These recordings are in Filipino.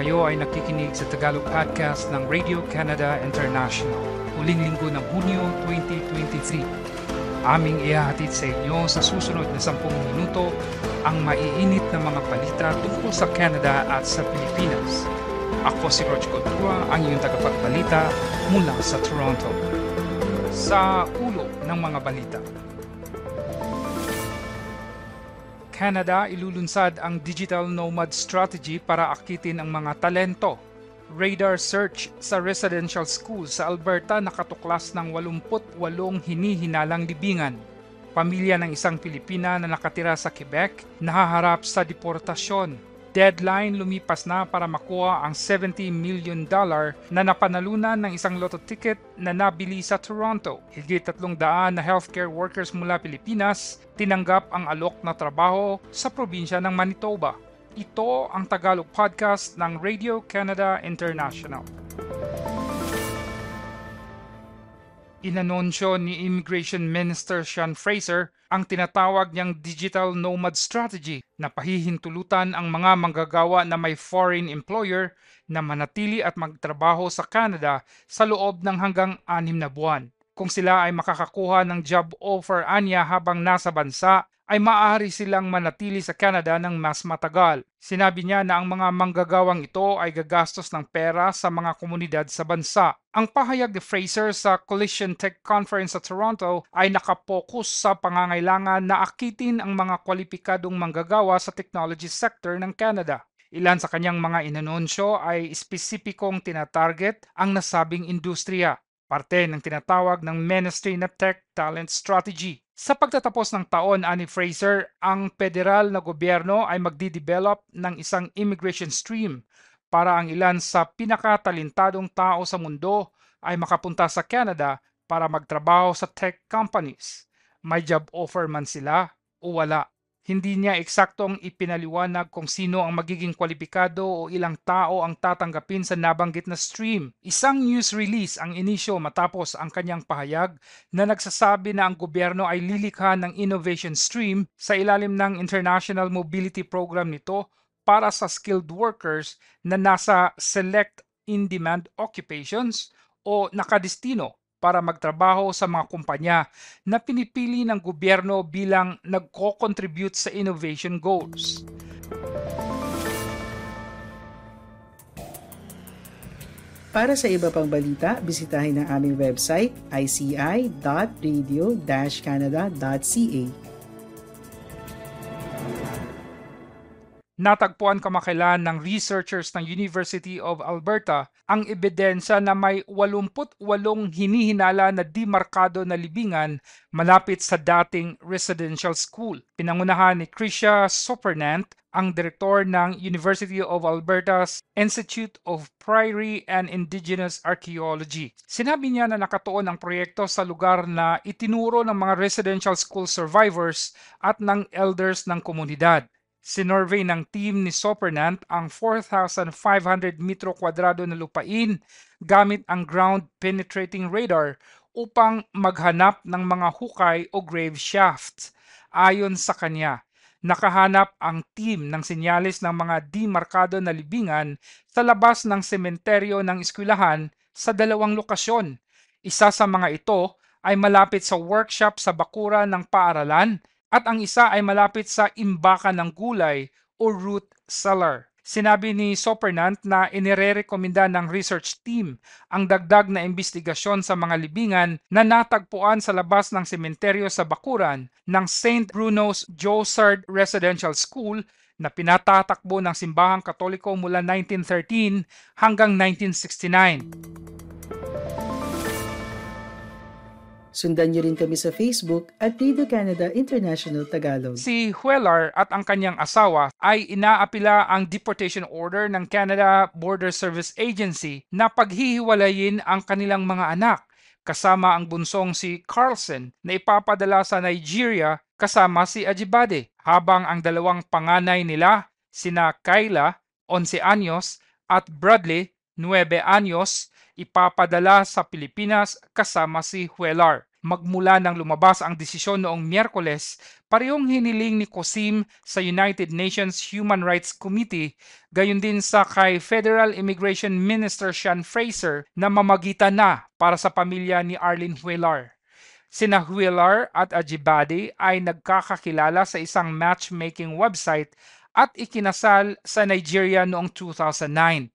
Kayo ay nakikinig sa Tagalog Podcast ng Radio Canada International. Huling linggo ng Hunyo 2023. Aming ihahatid sa inyo sa susunod na 10 minuto ang maiinit na mga balita tungkol sa Canada at sa Pilipinas. Ako si Roch Codua, ang iyong tagapagbalita mula sa Toronto. Sa ulo ng mga balita. Canada ilulunsad ang Digital Nomad Strategy para akitin ang mga talento. Radar search sa residential school sa Alberta nakatuklas ng 88 hinihinalang libingan. Pamilya ng isang Pilipina na nakatira sa Quebec nahaharap sa deportasyon deadline lumipas na para makuha ang 70 million dollar na napanalunan ng isang lotto ticket na nabili sa Toronto. Higit tatlong daan na healthcare workers mula Pilipinas tinanggap ang alok na trabaho sa probinsya ng Manitoba. Ito ang Tagalog podcast ng Radio Canada International. Inanunsyo ni Immigration Minister Sean Fraser ang tinatawag niyang Digital Nomad Strategy na pahihintulutan ang mga manggagawa na may foreign employer na manatili at magtrabaho sa Canada sa loob ng hanggang anim na buwan. Kung sila ay makakakuha ng job offer anya habang nasa bansa, ay maaari silang manatili sa Canada ng mas matagal. Sinabi niya na ang mga manggagawang ito ay gagastos ng pera sa mga komunidad sa bansa. Ang pahayag ni Fraser sa Collision Tech Conference sa Toronto ay nakapokus sa pangangailangan na akitin ang mga kwalipikadong manggagawa sa technology sector ng Canada. Ilan sa kanyang mga inanunsyo ay espesipikong tinatarget ang nasabing industriya, parte ng tinatawag ng Ministry na Tech Talent Strategy. Sa pagtatapos ng taon, ani Fraser, ang federal na gobyerno ay magdi-develop ng isang immigration stream para ang ilan sa pinakatalentadong tao sa mundo ay makapunta sa Canada para magtrabaho sa tech companies. May job offer man sila o wala. Hindi niya eksaktong ipinaliwanag kung sino ang magiging kwalipikado o ilang tao ang tatanggapin sa nabanggit na stream. Isang news release ang inisyo matapos ang kanyang pahayag na nagsasabi na ang gobyerno ay lilikha ng innovation stream sa ilalim ng International Mobility Program nito para sa skilled workers na nasa select in-demand occupations o nakadestino para magtrabaho sa mga kumpanya na pinipili ng gobyerno bilang nagko-contribute sa innovation goals. Para sa iba pang balita, bisitahin ang aming website ici.radio-canada.ca. Natagpuan kamakailan ng researchers ng University of Alberta ang ebidensya na may 88 hinihinala na dimarkado na libingan malapit sa dating residential school. Pinangunahan ni Krisha Sopernant, ang direktor ng University of Alberta's Institute of Prairie and Indigenous Archaeology. Sinabi niya na nakatuon ang proyekto sa lugar na itinuro ng mga residential school survivors at ng elders ng komunidad. Sinorvey ng team ni Sopernant ang 4,500 metro kwadrado na lupain gamit ang ground penetrating radar upang maghanap ng mga hukay o grave shafts. Ayon sa kanya, nakahanap ang team ng sinyalis ng mga dimarkado na libingan sa labas ng sementeryo ng eskwelahan sa dalawang lokasyon. Isa sa mga ito ay malapit sa workshop sa bakura ng paaralan at ang isa ay malapit sa imbakan ng gulay o root cellar. Sinabi ni Sopernant na inirerekomenda ng research team ang dagdag na investigasyon sa mga libingan na natagpuan sa labas ng sementeryo sa Bakuran ng St. Bruno's Josard Residential School na pinatatakbo ng simbahang katoliko mula 1913 hanggang 1969. Sundan niyo rin kami sa Facebook at Radio Canada International Tagalog. Si Huelar at ang kanyang asawa ay inaapila ang deportation order ng Canada Border Service Agency na paghihiwalayin ang kanilang mga anak kasama ang bunsong si Carlson na ipapadala sa Nigeria kasama si Ajibade habang ang dalawang panganay nila sina Kayla 11 anyos at Bradley 9 anyos ipapadala sa Pilipinas kasama si Huelar. Magmula nang lumabas ang desisyon noong Miyerkules, parehong hiniling ni Cosim sa United Nations Human Rights Committee, gayon din sa kay Federal Immigration Minister Sean Fraser na mamagitan na para sa pamilya ni Arlene Huelar. Sina Huelar at Ajibade ay nagkakakilala sa isang matchmaking website at ikinasal sa Nigeria noong 2009.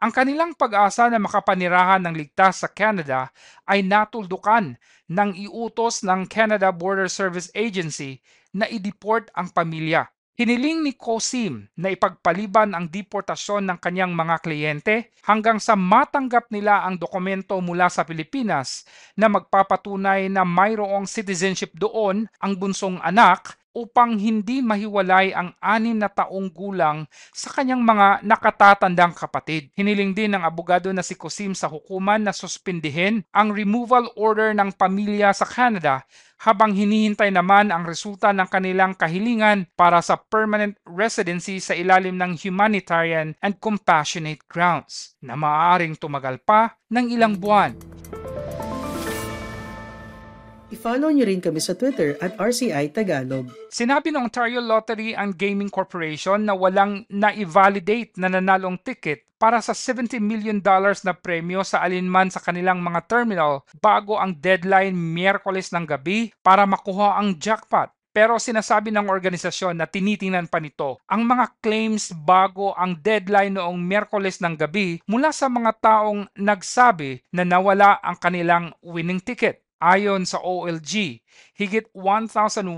Ang kanilang pag-asa na makapanirahan ng ligtas sa Canada ay natuldukan ng iutos ng Canada Border Service Agency na i-deport ang pamilya. Hiniling ni Cosim na ipagpaliban ang deportasyon ng kanyang mga kliyente hanggang sa matanggap nila ang dokumento mula sa Pilipinas na magpapatunay na mayroong citizenship doon ang bunsong anak upang hindi mahiwalay ang anim na taong gulang sa kanyang mga nakatatandang kapatid. Hiniling din ng abogado na si Cosim sa hukuman na suspindihin ang removal order ng pamilya sa Canada habang hinihintay naman ang resulta ng kanilang kahilingan para sa permanent residency sa ilalim ng humanitarian and compassionate grounds na maaaring tumagal pa ng ilang buwan. I-follow nyo rin kami sa Twitter at RCI Tagalog. Sinabi ng Ontario Lottery and Gaming Corporation na walang na-validate na nanalong ticket para sa 70 million dollars na premyo sa alinman sa kanilang mga terminal bago ang deadline Miyerkules ng gabi para makuha ang jackpot. Pero sinasabi ng organisasyon na tinitingnan pa nito ang mga claims bago ang deadline noong Miyerkules ng gabi mula sa mga taong nagsabi na nawala ang kanilang winning ticket. Ayon sa OLG, higit 1,100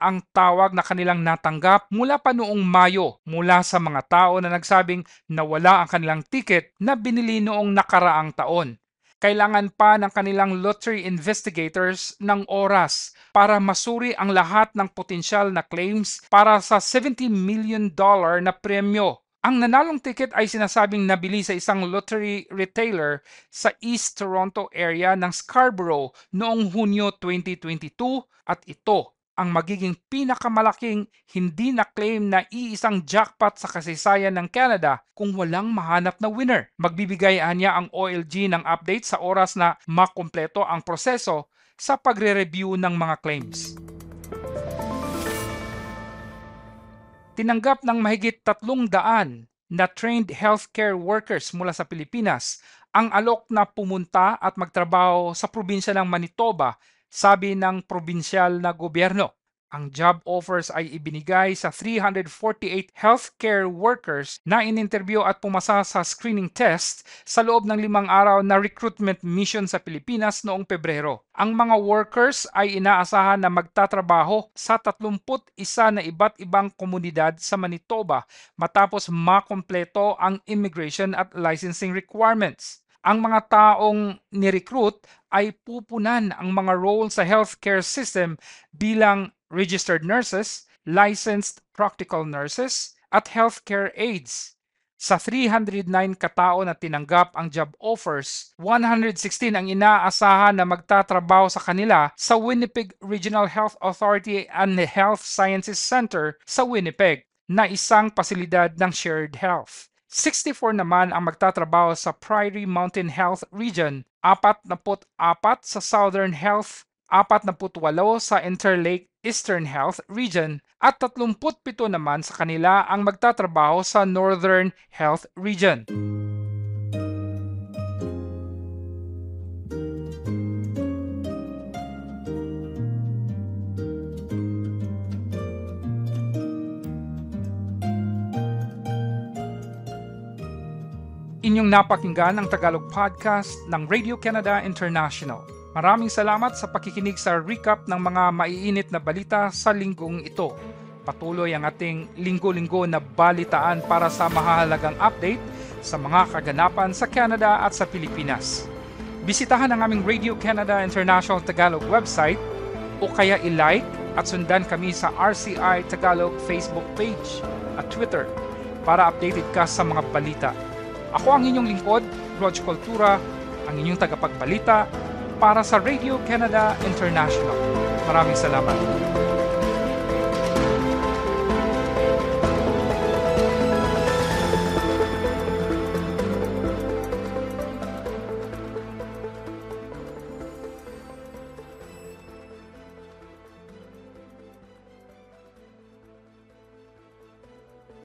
ang tawag na kanilang natanggap mula pa noong Mayo mula sa mga tao na nagsabing nawala ang kanilang ticket na binili noong nakaraang taon. Kailangan pa ng kanilang lottery investigators ng oras para masuri ang lahat ng potensyal na claims para sa 70 million dollar na premyo ang nanalong ticket ay sinasabing nabili sa isang lottery retailer sa East Toronto area ng Scarborough noong Hunyo 2022 at ito ang magiging pinakamalaking hindi na-claim na iisang jackpot sa kasaysayan ng Canada kung walang mahanap na winner. Magbibigay niya ang OLG ng update sa oras na makumpleto ang proseso sa pagre-review ng mga claims. Tinanggap ng mahigit tatlong daan na trained healthcare workers mula sa Pilipinas ang alok na pumunta at magtrabaho sa probinsya ng Manitoba, sabi ng probinsyal na gobyerno. Ang job offers ay ibinigay sa 348 healthcare workers na in-interview at pumasa sa screening test sa loob ng limang araw na recruitment mission sa Pilipinas noong Pebrero. Ang mga workers ay inaasahan na magtatrabaho sa 31 na iba't ibang komunidad sa Manitoba matapos makompleto ang immigration at licensing requirements ang mga taong ni-recruit ay pupunan ang mga role sa healthcare system bilang registered nurses, licensed practical nurses, at healthcare aides. Sa 309 katao na tinanggap ang job offers, 116 ang inaasahan na magtatrabaho sa kanila sa Winnipeg Regional Health Authority and Health Sciences Center sa Winnipeg na isang pasilidad ng Shared Health. 64 naman ang magtatrabaho sa Prairie Mountain Health Region, 44 sa Southern Health, 48 sa Interlake Eastern Health Region at 37 naman sa kanila ang magtatrabaho sa Northern Health Region. Inyong napakinggan ang Tagalog Podcast ng Radio Canada International. Maraming salamat sa pakikinig sa recap ng mga maiinit na balita sa linggong ito. Patuloy ang ating linggo-linggo na balitaan para sa mahalagang update sa mga kaganapan sa Canada at sa Pilipinas. Bisitahan ang aming Radio Canada International Tagalog website o kaya i-like at sundan kami sa RCI Tagalog Facebook page at Twitter para updated ka sa mga balita. Ako ang inyong lingkod, Rog Kultura, ang inyong tagapagbalita para sa Radio Canada International. Maraming salamat.